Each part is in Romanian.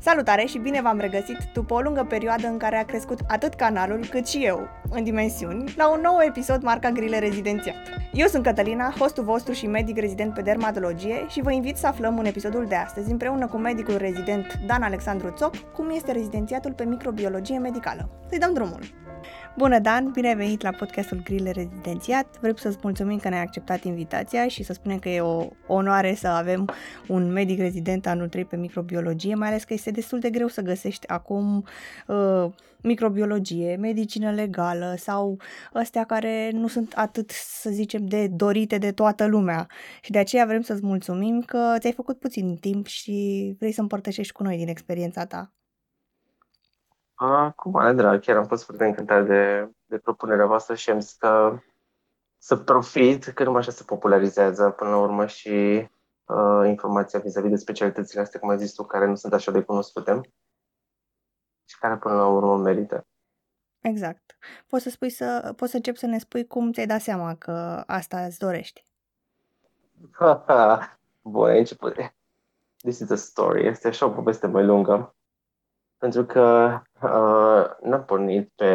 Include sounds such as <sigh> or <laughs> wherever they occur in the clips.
Salutare și bine v-am regăsit după o lungă perioadă în care a crescut atât canalul cât și eu, în dimensiuni, la un nou episod marca Grile Rezidențiat. Eu sunt Cătălina, hostul vostru și medic rezident pe dermatologie și vă invit să aflăm în episodul de astăzi împreună cu medicul rezident Dan Alexandru Țoc cum este rezidențiatul pe microbiologie medicală. Să-i dăm drumul! Bună, Dan! Bine ai venit la podcastul Grile Rezidențiat. Vreau să-ți mulțumim că ne-ai acceptat invitația și să spunem că e o onoare să avem un medic rezident anul 3 pe microbiologie, mai ales că este destul de greu să găsești acum uh, microbiologie, medicină legală sau astea care nu sunt atât, să zicem, de dorite de toată lumea. Și de aceea vrem să-ți mulțumim că ți-ai făcut puțin timp și vrei să împărtășești cu noi din experiența ta. Uh, cu mare drag, chiar am fost foarte încântat de, de propunerea voastră și am zis că să profit, că numai așa se popularizează până la urmă și uh, informația vis-a-vis de specialitățile astea, cum ai zis tu, care nu sunt așa de cunoscute și care până la urmă merită. Exact. Poți să spui să, poți să începi să ne spui cum ți-ai dat seama că asta îți dorești. <laughs> Bun, ai început. This is a story. Este așa o poveste mai lungă. Pentru că uh, n-am pornit pe...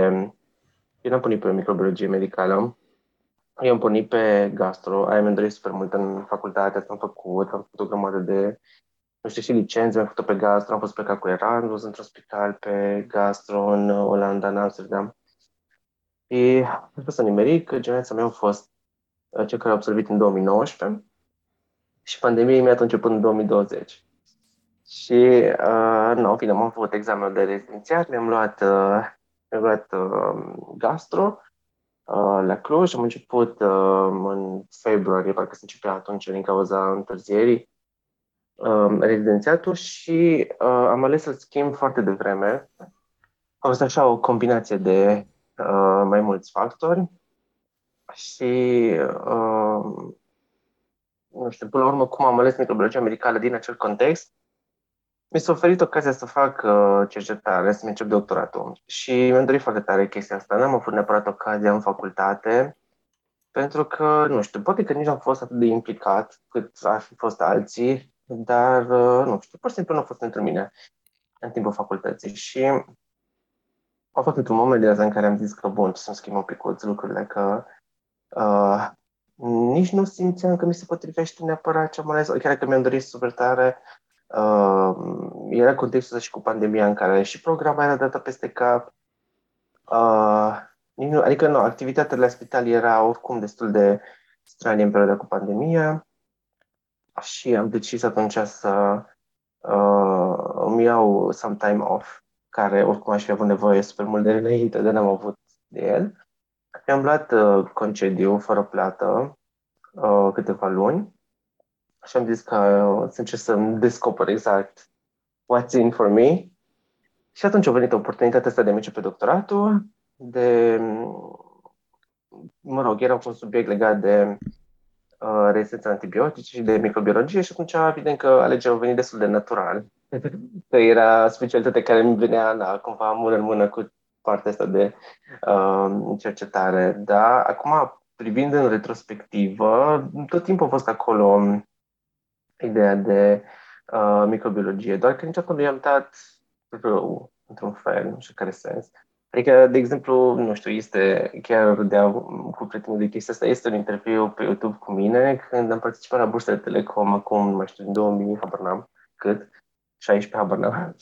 Eu n-am pornit pe microbiologie medicală. Eu am pornit pe gastro. Aia mi-am dorit super mult în facultate. Asta am făcut. Am făcut o grămadă de nu știu, și licențe, am făcut-o pe gastro, am fost plecat cu Erasmus într-un spital pe gastro în Olanda, în Amsterdam. Și am fost să nimeric că generația mea a fost uh, cel care a absolvit în 2019 și pandemia mi-a început în 2020. Și, uh, nu, bine, am făcut examenul de rezidențiat, mi-am luat, uh, mi-am luat uh, gastro uh, la Cluj, am început uh, în februarie, parcă se începea atunci din cauza întârzierii, uh, rezidențiatul și uh, am ales să-l schimb foarte devreme. A fost așa o combinație de uh, mai mulți factori și uh, nu știu, până la urmă, cum am ales microbiologia medicală din acel context, mi s-a oferit ocazia să fac uh, cercetare, să-mi încep doctoratul. Și mi-am dorit foarte tare chestia asta. N-am avut neapărat ocazia în facultate, pentru că, nu știu, poate că nici am fost atât de implicat cât ar fi fost alții, dar, uh, nu știu, pur și simplu nu a fost pentru mine în timpul facultății. Și a fost într-un moment de în care am zis că, bun, să-mi schimb un pic lucrurile, că uh, nici nu simțeam că mi se potrivește neapărat ce am ales, chiar că mi-am dorit super tare Uh, era contextul și cu pandemia în care și programa era dată peste cap. Uh, adică nu, activitatea la spital era oricum destul de stranie în perioada cu pandemia și am decis atunci să uh, îmi iau some time off, care oricum aș fi avut nevoie super mult de înainte, de n-am avut de el. Mi-am luat uh, concediu fără plată uh, câteva luni și am zis că uh, să încerc să descoper exact what's in for me. Și atunci a venit oportunitatea asta de a merge pe doctoratul, de, mă rog, era un subiect legat de uh, rezistența antibiotice și de microbiologie și atunci evident că alegerea a venit destul de natural. <laughs> că era specialitatea care mi venea na, cumva mână în mână cu partea asta de uh, cercetare. Da, acum, privind în retrospectivă, tot timpul a fost acolo ideea de uh, microbiologie, doar că niciodată nu i-am dat rău, într-un fel, nu știu care sens. Adică, de exemplu, nu știu, este chiar de a, cu prietenul de chestia asta, este un interviu pe YouTube cu mine când am participat la bursa de Telecom acum, nu mai știu, în 2000, habar n-am cât, 16, habar n-am.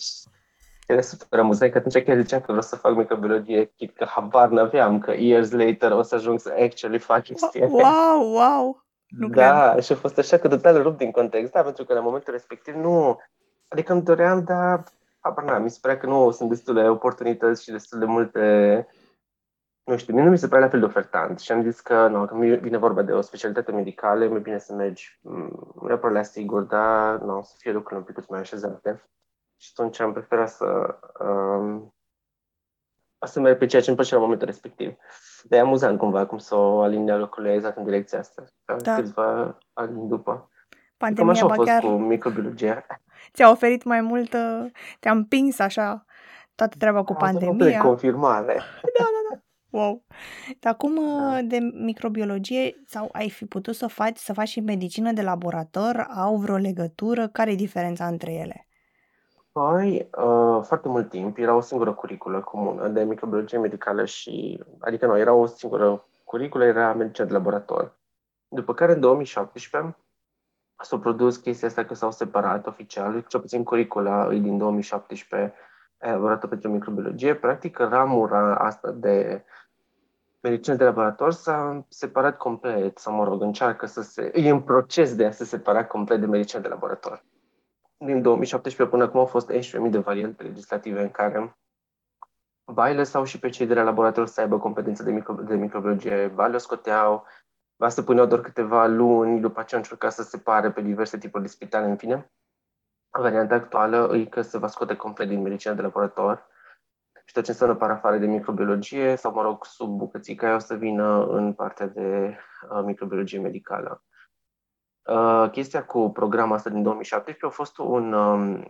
Era super amuzant că atunci chiar ziceam că vreau să fac microbiologie, că habar n-aveam, că years later o să ajung să actually fac chestia. Wow, wow! Nu da, cred. și a fost așa că total rupt din context, da, pentru că la momentul respectiv nu... Adică îmi doream, dar habar n-am, mi se părea că nu sunt destule oportunități și destul de multe... Nu știu, mie nu mi se părea la fel de ofertant și am zis că, nu, că vine vorba de o specialitate medicală, e mai bine să mergi neapărat la sigur, dar nu, să fie lucrurile un pic mai așezate. Și atunci am preferat să, um, să merg pe ceea ce îmi plăcea la momentul respectiv de amuzant cumva cum să o alinea lucrurile exact în direcția asta. Da. Câțiva ani după. Pandemia Cam așa a fost chiar... cu microbiologia. <laughs> Ți-a oferit mai mult, te-a împins așa toată treaba cu pandemia. confirmare. <laughs> Da, da, da. Wow. Dar acum da. de microbiologie sau ai fi putut să faci, să faci și medicină de laborator? Au vreo legătură? Care e diferența între ele? Păi, uh, foarte mult timp era o singură curiculă comună de microbiologie medicală și, adică nu, era o singură curiculă, era medicina de laborator. După care, în 2017, s-a produs chestia asta că s-au separat oficial, cel puțin curicula e din 2017, elaborată pentru microbiologie. Practic, ramura asta de medicină de laborator s-a separat complet, sau mă rog, încearcă să se... e în proces de a se separa complet de medicină de laborator. Din 2017 până acum au fost 11.000 de variante legislative în care baile sau și pe cei de la laborator să aibă competență de, micro, de microbiologie, baile o scoteau, va să puneau doar câteva luni, după aceea încerca să separe pe diverse tipuri de spitale, în fine. Varianta actuală e că se va scoate complet din medicina de laborator și tot ce înseamnă parafare de microbiologie sau, mă rog, sub bucățica o să vină în partea de uh, microbiologie medicală. Uh, chestia cu programul asta din 2017 a fost un, um,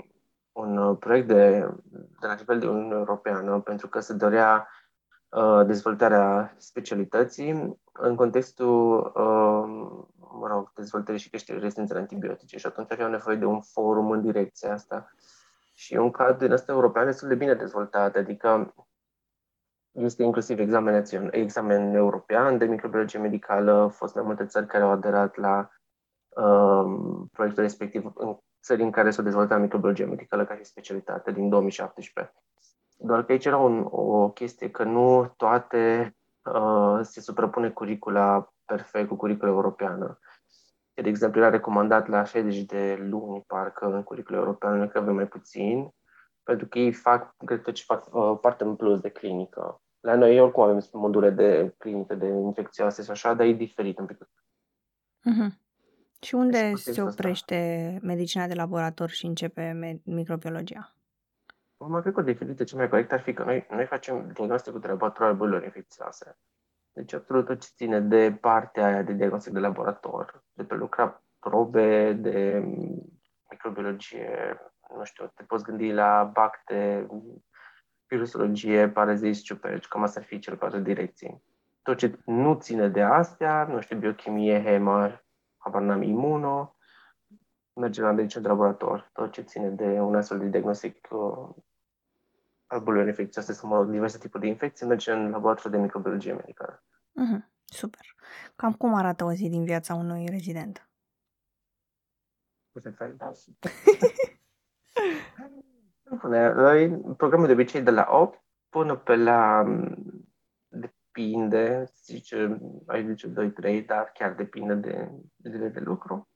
un proiect de, de la nivel de Uniune Europeană pentru că se dorea uh, dezvoltarea specialității în contextul, uh, mă rog, dezvoltării și creșterii rezistenței antibiotice și atunci aveau nevoie de un forum în direcția asta. Și un cadru din ăsta european destul de bine dezvoltat, adică este inclusiv examen, examen european de microbiologie medicală, au fost mai multe țări care au aderat la uh, proiectul respectiv în țări în care s-a dezvoltat microbiologia medicală ca și specialitate din 2017. Doar că aici era un, o chestie că nu toate uh, se suprapune curicula perfect cu curicula europeană. De exemplu, era recomandat la 60 de luni, parcă, în curicula europeană, că avem mai puțin, pentru că ei fac, cred că fac uh, parte în plus de clinică. La noi oricum avem module de clinică, de infecțioase și așa, dar e diferit un pic. Uh-huh. Și unde se oprește asta. medicina de laborator și începe microbiologia? Mă cred că o definiție cea mai corectă ar fi că noi, noi facem diagnosticul de laborator al bolilor infecțioase. Deci absolut tot ce ține de partea aia de diagnostic de laborator, de pe lucra probe, de microbiologie, nu știu, te poți gândi la bacte, virusologie, paraziți, ciuperci, cam asta ar fi cel patru direcții. Tot ce nu ține de astea, nu știu, biochimie, hemă, habar n-am, imuno, merge la medicină de laborator. Tot ce ține de un astfel de diagnostic uh, al bolilor infecțioase sau, mă rog, diverse tipuri de infecții, merge în laborator de microbiologie medicală. Mm-hmm. Super. Cam cum arată o zi din viața unui rezident? <laughs> Programul de obicei de la 8 până pe la depinde, zice, ai zice 2-3, dar chiar depinde de zile de lucru.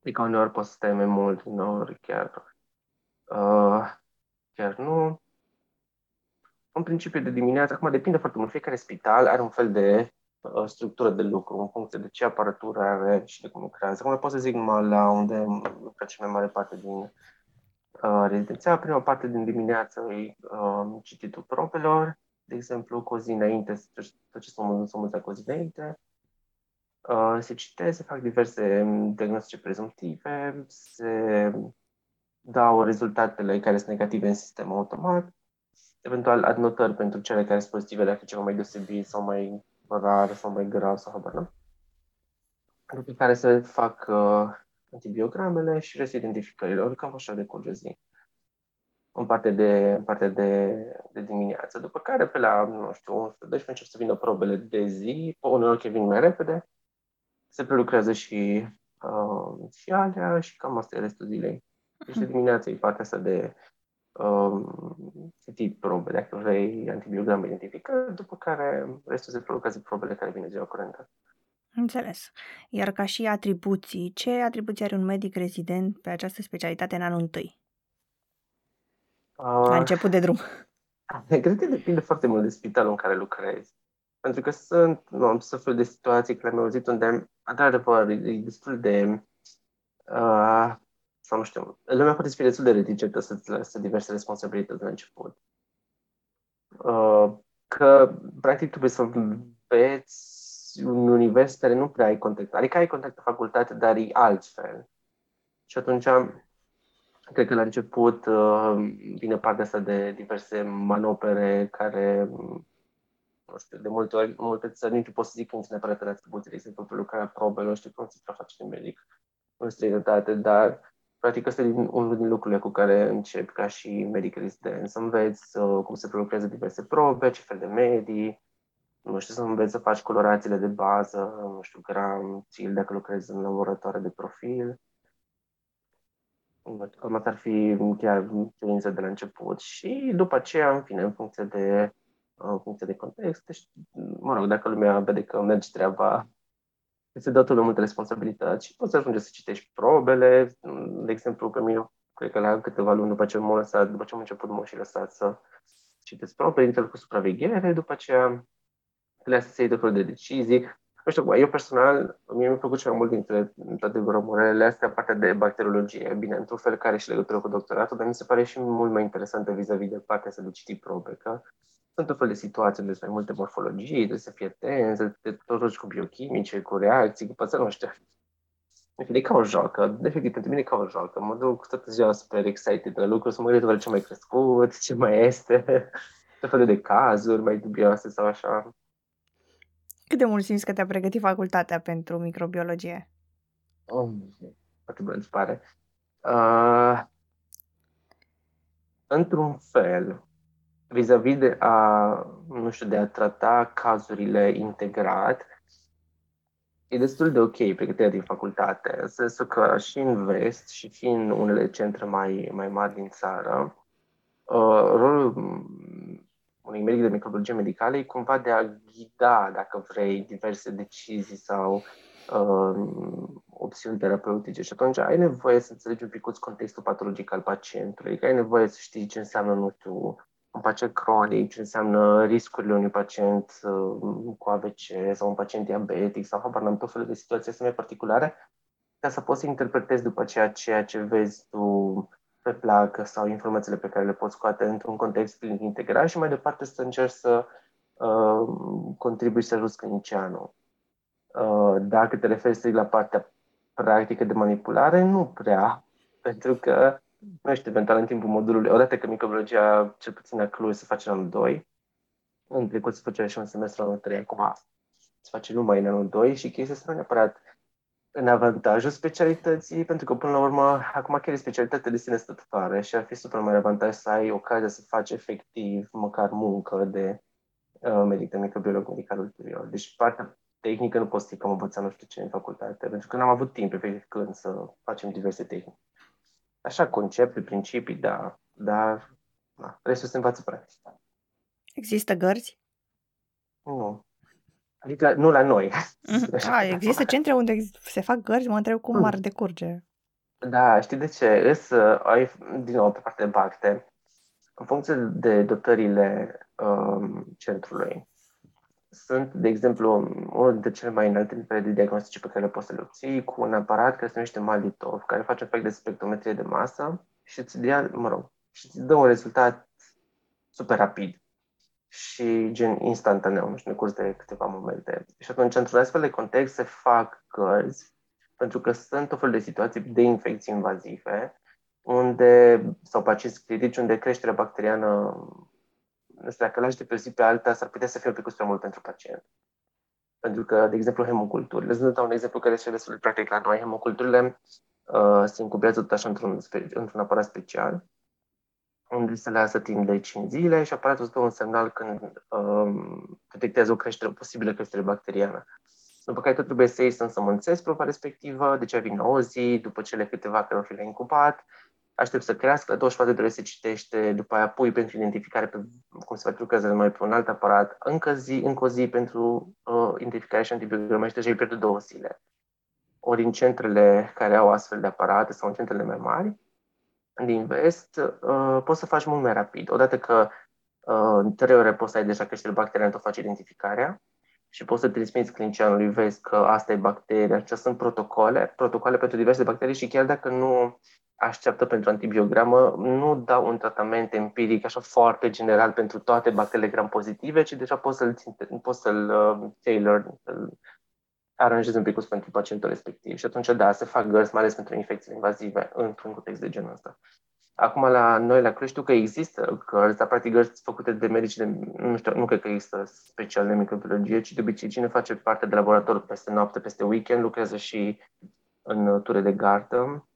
Adică uneori poți să stai mai mult, uneori chiar, uh, chiar nu. În principiu de dimineață, acum depinde foarte mult, fiecare spital are un fel de uh, structură de lucru în funcție de ce aparatură are și de cum lucrează. Acum pot să zic numai la unde lucră cea mai mare parte din uh, rezidenția. Prima parte din dimineață e uh, cititul probelor, de exemplu, cu o zi înainte, tot ce s-a mulțit cu o zi înainte, uh, se citesc, se fac diverse diagnostice prezumtive, se dau rezultatele care sunt negative în sistem automat, eventual adnotări pentru cele care sunt pozitive dacă ceva mai deosebit sau mai rar sau mai grav sau habar n după care se fac uh, antibiogramele și restul identificărilor, cam așa de curge zi în parte de, în parte de, de dimineață. După care, pe la, nu știu, 11-12 încep să vină probele de zi, uneori chiar vin mai repede, se prelucrează și, uh, și alea și cam asta e restul zilei. Deci de dimineață e partea asta de uh, citit probe, dacă vrei, antibiogram identificat, după care restul se prelucrează probele care vine ziua curentă. Înțeles. Iar ca și atribuții, ce atribuții are un medic rezident pe această specialitate în anul întâi? La început de drum. <laughs> Cred că depinde foarte mult de spitalul în care lucrezi. Pentru că sunt, nu, am să fel de situații care mi-au auzit unde, într-adevăr, e destul de, uh, sau nu știu, lumea poate fi destul de reticentă să-ți lase diverse responsabilități la început. Uh, că, practic, trebuie să înveți un univers care nu prea ai contact. Adică ai contact cu facultate, dar e altfel. Și atunci Cred că la început uh, vine partea asta de diverse manopere care, nu știu, de multe ori, multe țări nici pot să zic că nu neapărat în atribuții, de exemplu, pe lucrarea probelor, știu cum se face de medic în străinătate, dar practic ăsta e unul din lucrurile cu care încep ca și medic rezident, să înveți uh, cum se prelucrează diverse probe, ce fel de medii, nu știu, să înveți să faci colorațiile de bază, nu știu, gram, țil, dacă lucrezi în laboratoare de profil. Cam asta ar fi chiar cerință de la început și după aceea, în fine, în funcție de, în funcție de context, deci, mă rog, dacă lumea vede că merge treaba, se dă tot mai multe responsabilități și poți să ajungi să citești probele. De exemplu, pe mine, cred că la câteva luni după ce m-am lăsat, după ce am început, m-am și lăsat să citesc probele, intră cu supraveghere, după aceea le să se iei de de decizii. Nu știu, eu personal, mie mi-a plăcut cel mai mult dintre toate romorele astea, partea de bacteriologie. Bine, într-un fel care și legătură cu doctoratul, dar mi se pare și mult mai interesantă vis-a-vis de partea să de citi probe, că sunt o fel de situații unde sunt mai multe morfologii, trebuie să fie atent, să te tot cu biochimice, cu reacții, cu pățări, nu știu. E ca o joacă, efectiv, pentru mine e ca o joacă. Mă duc toată ziua super excited de lucruri, să mă gândesc ce mai crescut, ce mai este, <laughs> tot felul de cazuri mai dubioase sau așa. Cât de mult simți că te-a pregătit facultatea pentru microbiologie? Oh, foarte bună pare. Uh, într-un fel, vis-a-vis de a, nu știu, de a trata cazurile integrat, e destul de ok pregătirea din facultate, în sensul că și în vest și și în unele centre mai, mai mari din țară, uh, rolul unui medic de microbiologie medicală e cumva de a ghida, dacă vrei, diverse decizii sau uh, opțiuni terapeutice. Și atunci ai nevoie să înțelegi un pic contextul patologic al pacientului, că adică ai nevoie să știi ce înseamnă, nu știu, un pacient cronic, ce înseamnă riscurile unui pacient uh, cu AVC sau un pacient diabetic sau habar n-am tot felul de situații astea mai particulare, ca să poți să interpretezi după aceea ceea ce vezi tu pe placă sau informațiile pe care le poți scoate într-un context clinic integrat și mai departe să încerci să uh, contribui să ajuți clinicianul. Uh, dacă te referi strict la partea practică de manipulare, nu prea, <laughs> pentru că nu știu, eventual în timpul modulului, odată că microbiologia, cel puțin la Cluj, se face în anul 2, în trecut se făcea și un semestru anul 3, acum se face numai în anul 2 și chestia asta nu neapărat în avantajul specialității, pentru că până la urmă, acum chiar e specialitatea de sine stătătoare și ar fi super mare avantaj să ai ocazia să faci efectiv măcar muncă de uh, medic, de microbiolog medical ulterior. Deci partea tehnică nu poți să că am învățat nu știu ce în facultate, pentru că n-am avut timp efectiv când să facem diverse tehnici. Așa, concepte, principii, da, dar da, restul se învață practic. Există gărzi? Nu. Adică nu la noi. Mm-hmm. <laughs> A, există centre unde se fac gărzi? Mă întreb cum mm. ar decurge. Da, știi de ce? Îs, ai, din nou, pe partea de bacte, în funcție de dotările um, centrului, sunt, de exemplu, unul dintre cele mai înalte nivele de diagnostice pe care le poți să le obții cu un aparat care se numește Malitov, care face efect de spectrometrie de masă și îți dea, mă rog, și îți dă un rezultat super rapid și gen instantaneu, nu știu, în curs de câteva momente. Și atunci, într-un astfel de context, se fac cărți, pentru că sunt o fel de situații de infecții invazive, unde, sau pacienți critici, unde creșterea bacteriană nu știu, dacă lași de pe zi pe alta, s-ar putea să fie un pic prea mult pentru pacient. Pentru că, de exemplu, hemoculturile. Îți dau un exemplu care este destul de practic la noi. Hemoculturile uh, se incubează tot așa într-un, într-un aparat special, unde se lasă timp de 5 zile și aparatul îți dă un semnal când uh, detectează o creștere, o posibilă creștere bacteriană. După care tot trebuie să iei să însămânțezi proba respectivă, deci vine o zi, după cele câteva care o fi le incubat, aștept să crească, 24 de ore se citește, după aia pui pentru identificare pe cum se face lucrează mai pe un alt aparat, încă, zi, încă o zi pentru uh, identificare și antibiogramă și deja îi pierde două zile. Ori în centrele care au astfel de aparate sau în centrele mai mari, din vest, uh, poți să faci mult mai rapid. Odată că uh, în trei ore poți să ai deja creștere bacteriană, tu faci identificarea și poți să transmiți clinicianului, vezi că asta e bacteria, acestea sunt protocole, protocole pentru diverse bacterii și chiar dacă nu așteaptă pentru antibiogramă, nu dau un tratament empiric așa foarte general pentru toate bacteriile gram pozitive, ci deja poți să-l, poți să-l uh, tailor, să-l aranjezi un pic pentru pacientul respectiv. Și atunci, da, se fac gărzi, mai ales pentru infecțiile invazive, într-un context de genul ăsta. Acum, la noi, la Cluj, știu că există gărzi, dar practic gărzi făcute de medici, de, nu știu, nu cred că există special de microbiologie, ci de obicei cine face parte de laborator peste noapte, peste weekend, lucrează și în ture de gardă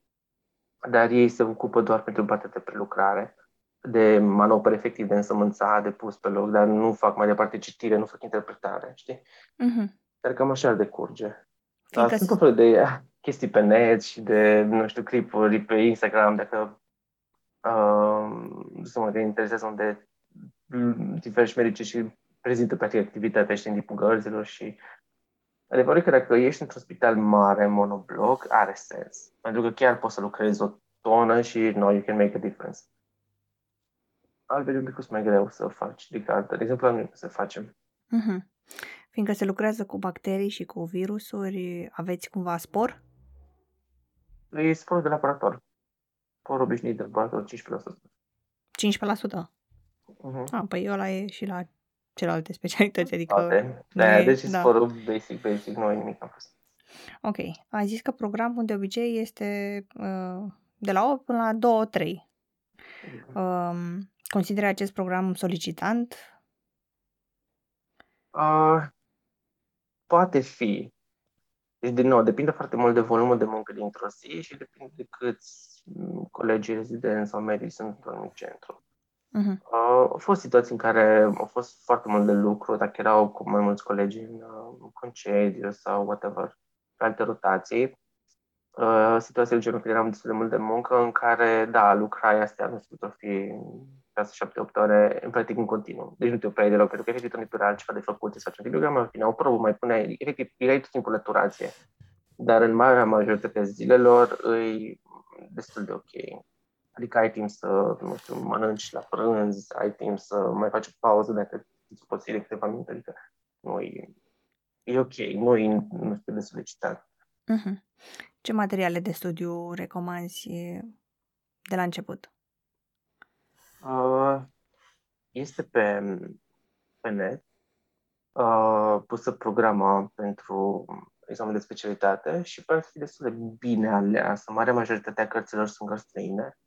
dar ei se ocupă doar pentru partea de prelucrare, de manopere efectiv de însămânța, de pus pe loc, dar nu fac mai departe citire, nu fac interpretare, știi? Mm-hmm. Dar cam așa decurge. Fiindcă Sunt tot felul de ah, chestii pe net și de, nu știu, clipuri pe Instagram, dacă uh, să mă te interesează unde diversi medici și prezintă practic activitatea și în tipul gărzilor și adevărul că dacă ești într-un spital mare, monobloc, are sens. Pentru că chiar poți să lucrezi o tonă și no, you can make a difference. Altfel e un pic mai greu să faci de De exemplu, la noi să facem. Mm-hmm. Fiindcă se lucrează cu bacterii și cu virusuri, aveți cumva spor? E spor de laborator. Spor obișnuit de laborator, 15%. 15%? Uh-huh. Ah, păi ăla e și la celelalte specialități, adică... Okay. Da, deci da. sporul basic, basic, nu e nimic am fost. Ok. Ai zis că programul de obicei este uh, de la 8 până la 2-3. Uh-huh. Um, consideri acest program solicitant? Uh, poate fi. Deci, din nou, depinde foarte mult de volumul de muncă dintr-o zi și depinde de câți colegii rezidenți sau medici sunt într-un centru. Uh-huh. Uh, au fost situații în care au fost foarte mult de lucru, dacă erau cu mai mulți colegi în uh, concediu sau whatever, pe alte rotații. Uh, situații de genul că eram destul de mult de muncă în care, da, lucrai astea, nu știu, fi 6, 7, 8 ore, în practic în continuu. Deci nu te opreai deloc, pentru că efectiv nu era altceva de făcut, să faci un program, în fine, o probă mai puneai, efectiv, erai tot timpul lăturație. Dar în marea majoritate a zilelor îi destul de ok. Adică ai timp să, nu știu, mănânci la prânz, ai timp să mai faci o pauză dacă îți poți de câteva minute, adică nu e, e ok, nu e, nu știu, de solicitat. Uh-huh. Ce materiale de studiu recomanzi de la început? Uh, este pe, pe net uh, pusă programa pentru examen de specialitate și pare fi destul de bine aleasă. Marea majoritate a cărților sunt cărți străine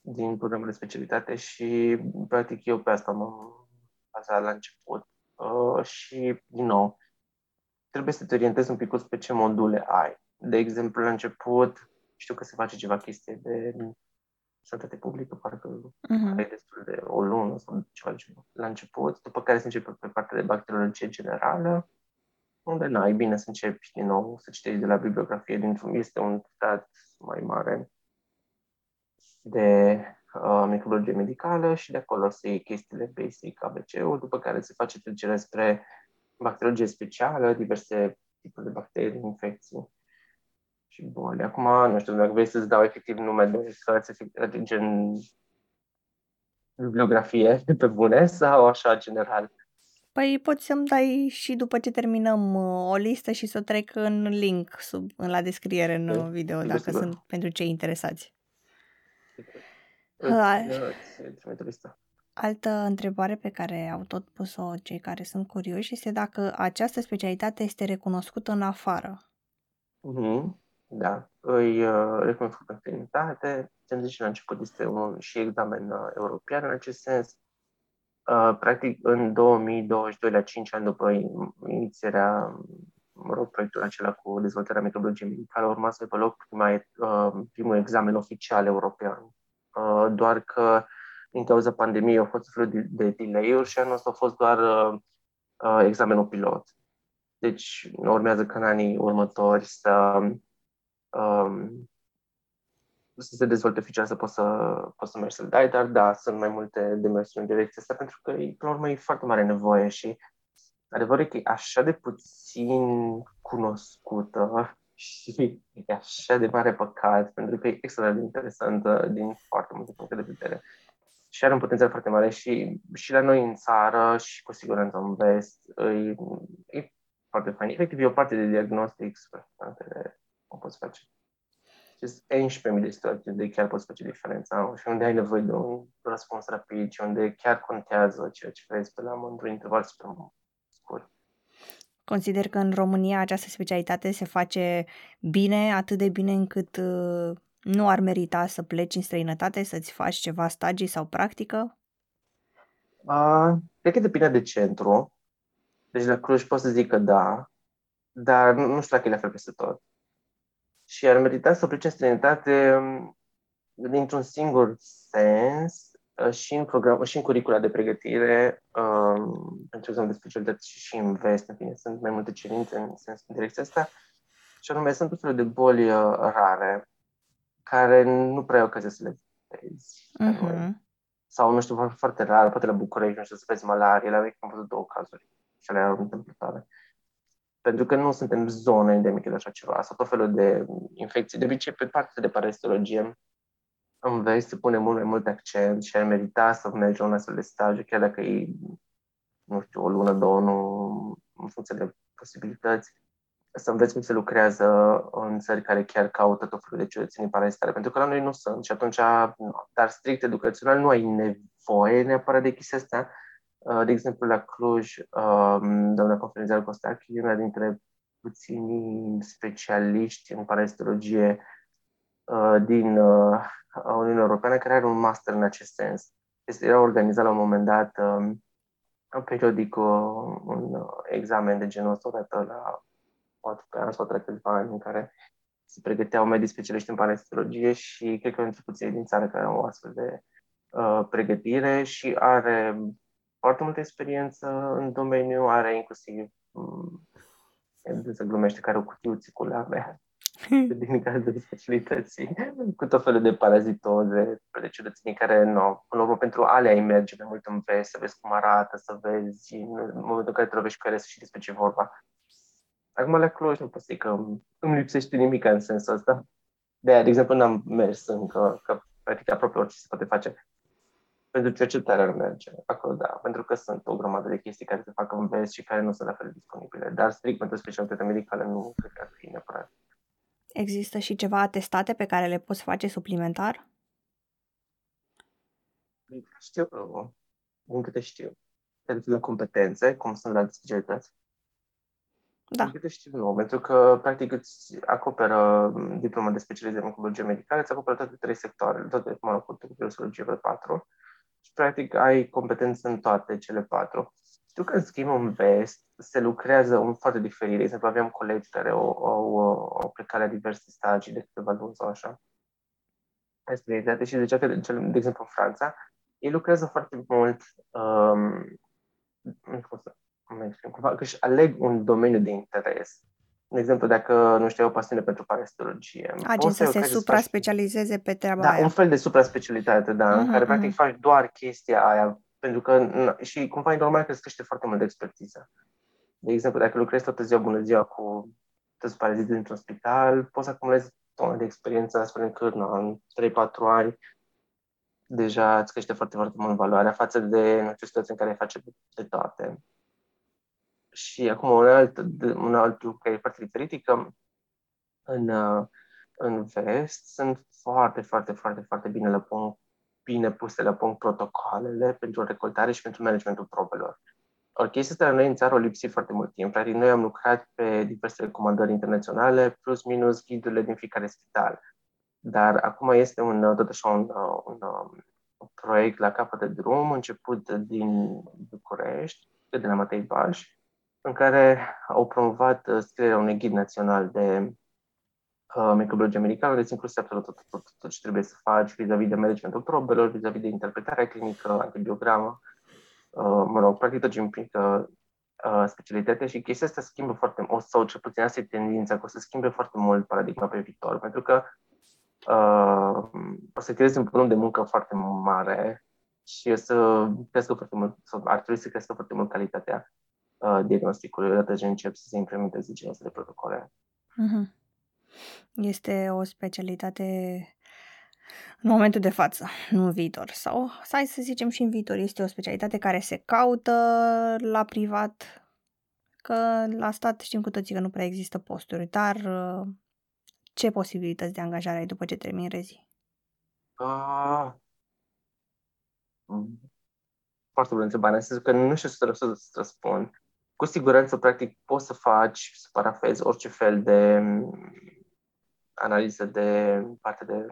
din programul de specialitate și, practic, eu pe asta m-am bazat la început. Uh, și, din nou, trebuie să te orientezi un pic pe ce module ai. De exemplu, la început, știu că se face ceva chestie de sănătate publică, parcă uh-huh. are destul de o lună sau ceva de genul la început, după care se începe pe partea de bacteriologie generală, unde n-ai bine să începi din nou să citești de la bibliografie dintr-un, este un stat mai mare de uh, microbiologie medicală și de acolo să iei chestiile basic ABC-ul, după care se face trecerea spre bacteriologie specială, diverse tipuri de bacterii, infecții și boli. Acum, nu știu, dacă vrei să-ți dau efectiv nume de cărți, gen bibliografie pe bune sau așa general? Păi poți să-mi dai și după ce terminăm uh, o listă și să o trec în link sub, în la descriere în okay. video, dacă sigur. sunt pentru cei interesați. Altă întrebare pe care au tot pus-o cei care sunt curioși este dacă această specialitate este recunoscută în afară. Mm-hmm. Da, îi uh, recunosc în străinătate. Ți-am zis și la început, este un și examen uh, european în acest sens. Uh, practic, în 2022, la 5 ani după inițierea, mă rog, proiectul acela cu dezvoltarea microbiologiei medicale, urma să aibă loc prima, uh, primul examen oficial european. Uh, doar că din cauza pandemiei au fost felul de, de delay-uri și anul ăsta a fost doar uh, uh, examenul pilot. Deci urmează ca în anii următori să um, să se dezvolte oficial să poți să, poți să mergi să-l dai, dar da, sunt mai multe demersuri în direcția asta pentru că, până la urmă, e foarte mare nevoie și adevărul e că e așa de puțin cunoscută și e așa de mare păcat pentru că e extra de interesantă din foarte multe puncte de vedere și are un potențial foarte mare și, și la noi în țară și cu siguranță în vest e, e foarte fain. Efectiv, e o parte de diagnostic super care o poți face. Și 11.000 de situații unde chiar poți face diferența și unde ai nevoie de un răspuns rapid și unde chiar contează ceea ce vezi pe la într-un interval super scurt. Consider că în România această specialitate se face bine, atât de bine încât uh, nu ar merita să pleci în străinătate, să-ți faci ceva stagii sau practică? Uh, cred că depinde de centru. Deci la Cluj pot să zic că da, dar nu, nu știu dacă e la fel peste tot și ar merita să plece în străinătate, dintr-un singur sens, uh, și în program, și în curicula de pregătire, um, pentru examen de specialitate și, și în vest, în fine, sunt mai multe cerințe în, sens, în direcția asta, și anume sunt tot felul de boli uh, rare, care nu prea ai ocazia să le vezi. Uh-huh. Sau, nu știu, foarte rar, poate la București, nu știu, să vezi malarie, la vechi am văzut două cazuri și alea erau întâmplătoare. Pentru că nu suntem zone endemice de așa ceva, sau tot felul de infecții. De obicei, pe partea de parasitologie, în vezi, se pune mult mai mult accent și ar merita să mergi la un astfel de stagiu, chiar dacă e, nu știu, o lună, două, nu, în funcție de posibilități să înveți cum se lucrează în țări care chiar caută tot felul de cetățenii parasitare, pentru că la noi nu sunt și atunci, dar strict educațional, nu ai nevoie neapărat de chestia asta. Uh, de exemplu, la Cluj, um, doamna conferențiar Costac e una dintre puținii specialiști în parasitologie uh, din uh, Uniunea Europeană care are un master în acest sens. Este, era organizat la un moment dat um, periodic un examen de genul ăsta odată la poate pe an sau trei câțiva ani în care se pregăteau medii specialiști în parasitologie și cred că între puțini din țară care au o astfel de uh, pregătire și are foarte multă experiență în domeniu, are inclusiv um, se glumește care o cutiuță cu lame <laughs> din cazul de specialități, cu tot felul de parazitoze, de cetățenii care, nu, până la urmă, pentru alea îi merge mai mult în vezi, să vezi cum arată, să vezi, în momentul în care te lovești cu ele, să știi despre ce vorba. Acum la Cluj nu pot să că îmi lipsește nimic în sensul ăsta. De aia, de exemplu, n-am mers încă, că practic aproape orice se poate face. Pentru cercetare ar merge acolo, da, pentru că sunt o grămadă de chestii care se fac în vest și care nu sunt la fel disponibile. Dar strict pentru specialitatea medicală nu cred că ar fi neapărat. Există și ceva atestate pe care le poți face suplimentar? Știu, din câte știu. Pentru competențe, cum sunt la specialități. Da. Din câte știu, nu, pentru că, practic, îți acoperă diploma de specializare în microbiologie medicală, îți acoperă toate trei sectoare, toate, mă rog, cu virusologie pe patru, și, practic, ai competențe în toate cele patru. Știu că, în schimb, în vest se lucrează un foarte diferit. De exemplu, aveam colegi care au, au, au plecat la diverse stagii de câteva luni sau așa. Experiențate și, de, de, de exemplu, în Franța, ei lucrează foarte mult um, cum exprim, cumva, că își aleg un domeniu de interes. De exemplu, dacă, nu știu, ai o pasiune pentru parasitologie. Agent să se supra-specializeze pe treaba da, aia. un fel de supra-specialitate, da, uh-huh, în care, uh-huh. practic, faci doar chestia aia, pentru că, și cumva e normal că îți crește foarte mult de expertiză. De exemplu, dacă lucrezi toată ziua, bună ziua, cu toți paraziți dintr-un spital, poți să acumulezi tonă de experiență astfel încât, na, în 3-4 ani, deja îți crește foarte, foarte mult valoarea față de, nu știu, situații în care face de, de toate. Și acum un alt, un alt lucru care e foarte diferit e că în, în vest sunt foarte, foarte, foarte, foarte bine la punct, bine puse la punct protocoalele pentru recoltare și pentru managementul probelor. Ori chestia asta noi în țară o lipsit foarte mult timp. Practic, noi am lucrat pe diverse recomandări internaționale, plus minus ghidurile din fiecare spital. Dar acum este un, tot așa, un, un, un proiect la capăt de drum, început din București, de la Matei Baș, în care au promovat uh, scrierea unui ghid național de uh, microbiologie medicală, deci inclusiv absolut tot, tot, tot, tot ce trebuie să faci vis-a-vis de managementul probelor, vis-a-vis de interpretarea clinică, antibiogramă, uh, mă rog, practic tot ce implică uh, specialitatea și chestia asta schimbă foarte mult, sau cel puțin asta e tendința, că o să schimbe foarte mult paradigma pe viitor, pentru că uh, o să creezi un volum de muncă foarte mare și o să crească foarte mult, sau ar trebui să crească foarte mult calitatea uh, diagnosticului odată ce încep să se implementeze genul de protocole. Mm-hmm. Este o specialitate în momentul de față, nu în viitor. Sau, hai să zicem și în viitor, este o specialitate care se caută la privat, că la stat știm cu toții că nu prea există posturi, dar uh, ce posibilități de angajare ai după ce termini rezi? Uh, foarte bună întrebare, în sensul că nu știu să, să răspund cu siguranță, practic, poți să faci, să parafezi orice fel de mm, analiză de parte de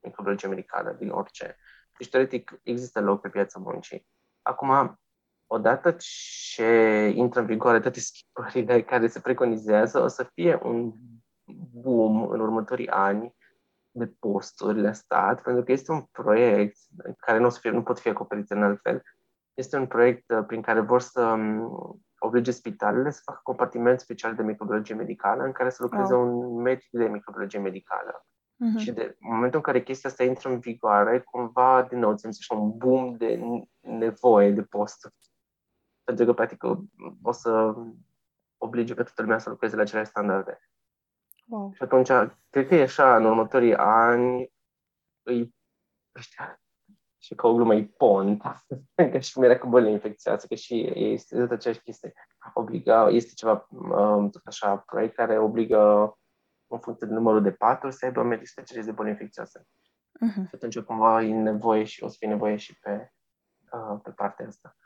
microbiologie medicală, din orice. Deci, teoretic, există loc pe piața muncii. Acum, odată ce intră în vigoare toate schimbările <laughs> care se preconizează, o să fie un boom în următorii ani de posturi la stat, pentru că este un proiect care nu, o să fie, nu pot fi acoperit în altfel. Este un proiect uh, prin care vor să um, oblige spitalele să facă compartiment special de microbiologie medicală în care să lucreze wow. un medic de microbiologie medicală. Uh-huh. Și de în momentul în care chestia asta intră în vigoare, cumva, din nou, ți așa un boom de nevoie de posturi. Pentru că, practic, o să oblige pe toată lumea să lucreze la aceleași standarde. Wow. Și atunci, cred că e așa, în următorii ani, îi, ăștia, și ca o glumă, e pont, <laughs> ca și cum era cu bolile infecțioase, că și este tot aceeași chestie. Obliga, este ceva, um, tot așa, proiect care obligă, în funcție de numărul de paturi, să aibă medici specialiști de boli infecțioase. Uh-huh. Și atunci, cumva, e nevoie și o să fie nevoie și pe, uh, pe partea asta.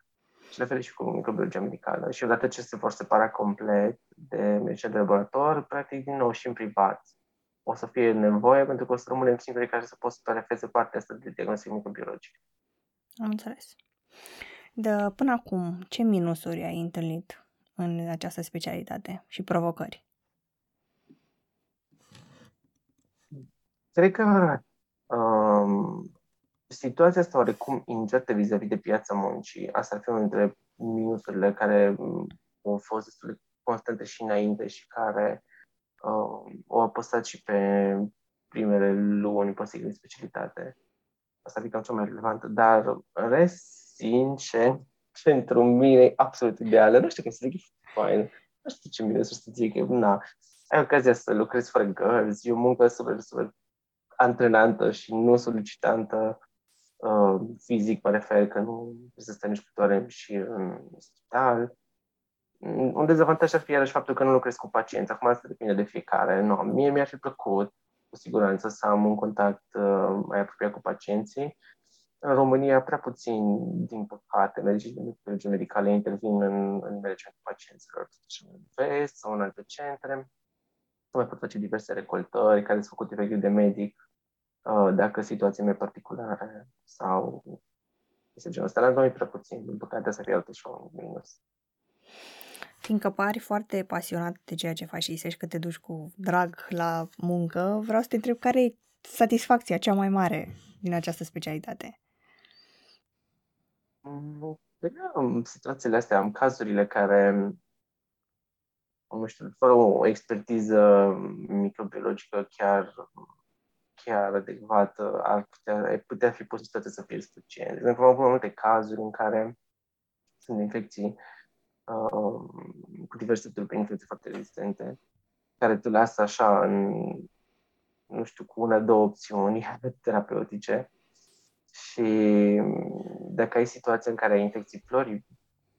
Și la fel și cu microbiologia medicală. Și odată ce se vor separa complet de medicina de laborator, practic, din nou și în privat, o să fie nevoie pentru că o să rămânem singurii care să pot să perefeze partea asta de diagnostic microbiologic. Am înțeles. De până acum, ce minusuri ai întâlnit în această specialitate și provocări? Cred că um, situația asta oarecum incertă vis-a-vis de piața muncii, asta ar fi unul dintre minusurile care mm, au fost destul de constante și înainte și care uh, au apăsat și pe primele luni posibile de specialitate. Asta adică cea mai relevantă, dar în rest, sincer, pentru mine e absolut ideală. Nu știu cum să zic, fain. Nu știu ce mine să zic, na, ai ocazia să lucrezi fără gărzi, e o muncă super, super antrenantă și nu solicitantă uh, fizic, mă refer că nu trebuie să stai nici cu și în spital. Un dezavantaj ar fi iarăși faptul că nu lucrez cu pacienți. Acum asta depinde de fiecare. No, mie mi-ar fi plăcut, cu siguranță, să am un contact uh, mai apropiat cu pacienții. În România, prea puțin, din păcate, medicii de microbiologie medicale intervin în, în managementul pacienților, în vest sau în alte centre. Mai pot face diverse recoltări care sunt făcute direct de medic Uh, dacă situații mai particulare sau este genul ăsta. La noi prea puțin, din păcate să fie altă și un minus. Fiindcă pari foarte pasionat de ceea ce faci și zici că te duci cu drag la muncă, vreau să te întreb care e satisfacția cea mai mare din această specialitate? Am situațiile astea, am cazurile care, nu știu, fără o expertiză microbiologică chiar chiar adecvată ar putea, ar putea fi posibilitatea să fie suficient. De exemplu, am multe cazuri în care sunt infecții uh, cu diverse tulpe infecții foarte rezistente, care te lasă așa în, nu știu, cu una, două opțiuni <laughs> terapeutice și dacă ai situația în care ai infecții flori,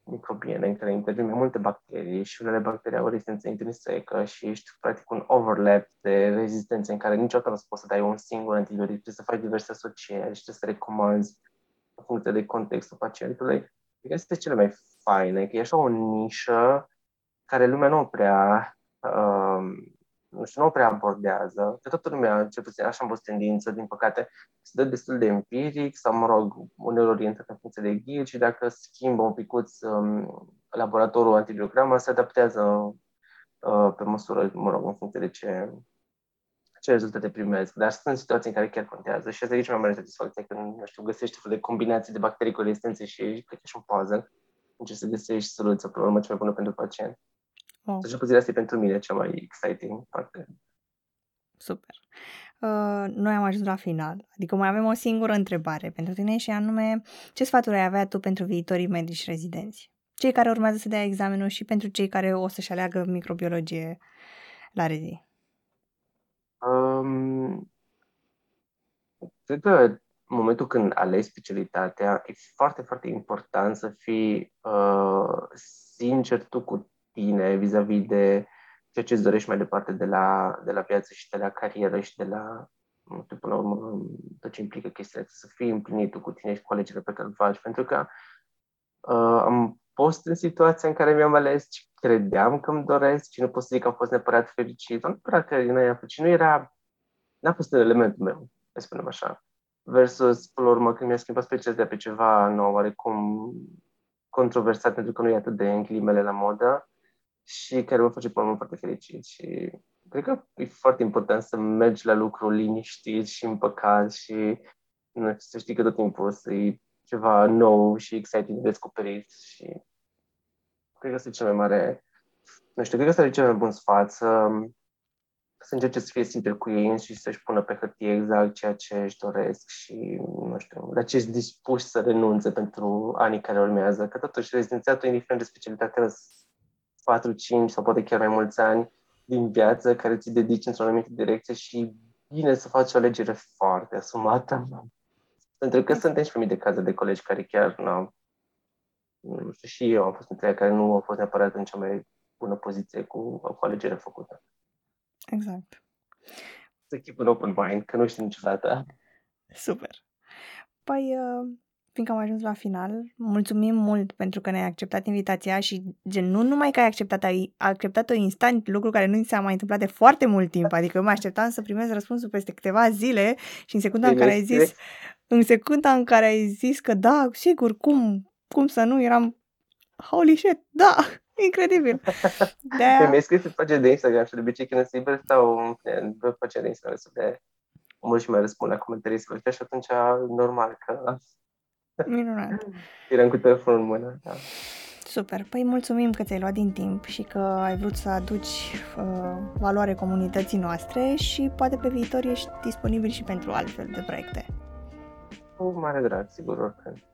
microbiene în care intervin mai multe bacterii și unele bacterii au rezistență intrinsecă și ești practic un overlap de rezistențe în care niciodată nu poți să dai un singur antibiotic, trebuie să faci diverse asocieri și trebuie să recomanzi în funcție de contextul pacientului. Cred că este cele mai faine, că e așa o nișă care lumea nu prea um, nu știu, nu prea abordează. De toată lumea, cel puțin așa am fost tendință, din păcate, se dă destul de empiric sau, mă rog, uneori orientat în funcție de ghid și dacă schimbă un picuț um, laboratorul antibiograma, se adaptează uh, pe măsură, mă rog, în funcție de ce, ce rezultate primesc. Dar sunt situații în care chiar contează și asta e cea mai mare satisfacție când, nu știu, găsești fel de combinații de bacterii cu rezistențe și cred că și un puzzle încerci să găsești soluția pe urmă cea mai bună pentru pacient. Oh. Deci, puțin asta e pentru mine cea mai exciting parte. Super. Uh, noi am ajuns la final. Adică mai avem o singură întrebare pentru tine și anume, ce sfaturi ai avea tu pentru viitorii medici rezidenți? Cei care urmează să dea examenul și pentru cei care o să-și aleagă microbiologie la rezi? Um, cred că în momentul când alegi specialitatea, e foarte, foarte important să fii uh, sincer tu cu tine vis-a-vis de ceea ce îți dorești mai departe de la, de la viață și de la carieră și de la, nu știu, până la urmă, tot ce implică chestiile să fii împlinit cu tine și cu alegerile pe care le faci. Pentru că uh, am fost în situația în care mi-am ales ce credeam că îmi doresc și nu pot să zic că am fost neapărat fericit. Nu neapărat că nu era fericit, nu era, n-a fost un elementul meu, să spunem așa. Versus, până la urmă, când mi-a schimbat specialitatea pe ceva nou, oarecum controversat, pentru că nu e atât de în la modă, și care mă face pe urmă foarte fericit și cred că e foarte important să mergi la lucru liniștit și împăcat și nu știu, să știi că tot timpul să e ceva nou și exciting de descoperit și cred că asta e cel mai mare, nu știu, cred că asta e cel mai bun sfat, să, să încerce să fie sincer cu ei și să-și pună pe hârtie exact ceea ce își doresc și, nu știu, la ce sunt dispuși să renunțe pentru anii care urmează. Că totuși rezidențiatul, indiferent de specialitate, 4, 5 sau poate chiar mai mulți ani din viață care ți dedici într-o anumită direcție și bine să faci o alegere foarte asumată. Pentru că suntem și pe mii de cazuri de colegi care chiar nu nu știu, și eu am fost între care nu au fost neapărat în cea mai bună poziție cu, cu alegerea făcută. Exact. Să keep an open mind, că nu știu niciodată. Super. Păi, uh, fiindcă am ajuns la final, mulțumim mult pentru că ne-ai acceptat invitația și gen, nu numai că ai acceptat, ai acceptat-o instant, lucru care nu s-a mai întâmplat de foarte mult timp, adică eu mă așteptam să primesc răspunsul peste câteva zile și în secunda în care ai zis, în secunda în care ai zis că da, sigur, cum, cum să nu, eram holy shit, da, <laughs> incredibil. De-aia... Mi-ai scris pe pagina de Instagram și de obicei când sunt liber stau pe pagina de Instagram să de mult și mai răspund la comentarii și atunci normal că Minunat. <laughs> Eram cu telefonul în mână, da. Super. Păi mulțumim că ți-ai luat din timp și că ai vrut să aduci uh, valoare comunității noastre și poate pe viitor ești disponibil și pentru altfel de proiecte. Cu mare drag, sigur, oricând.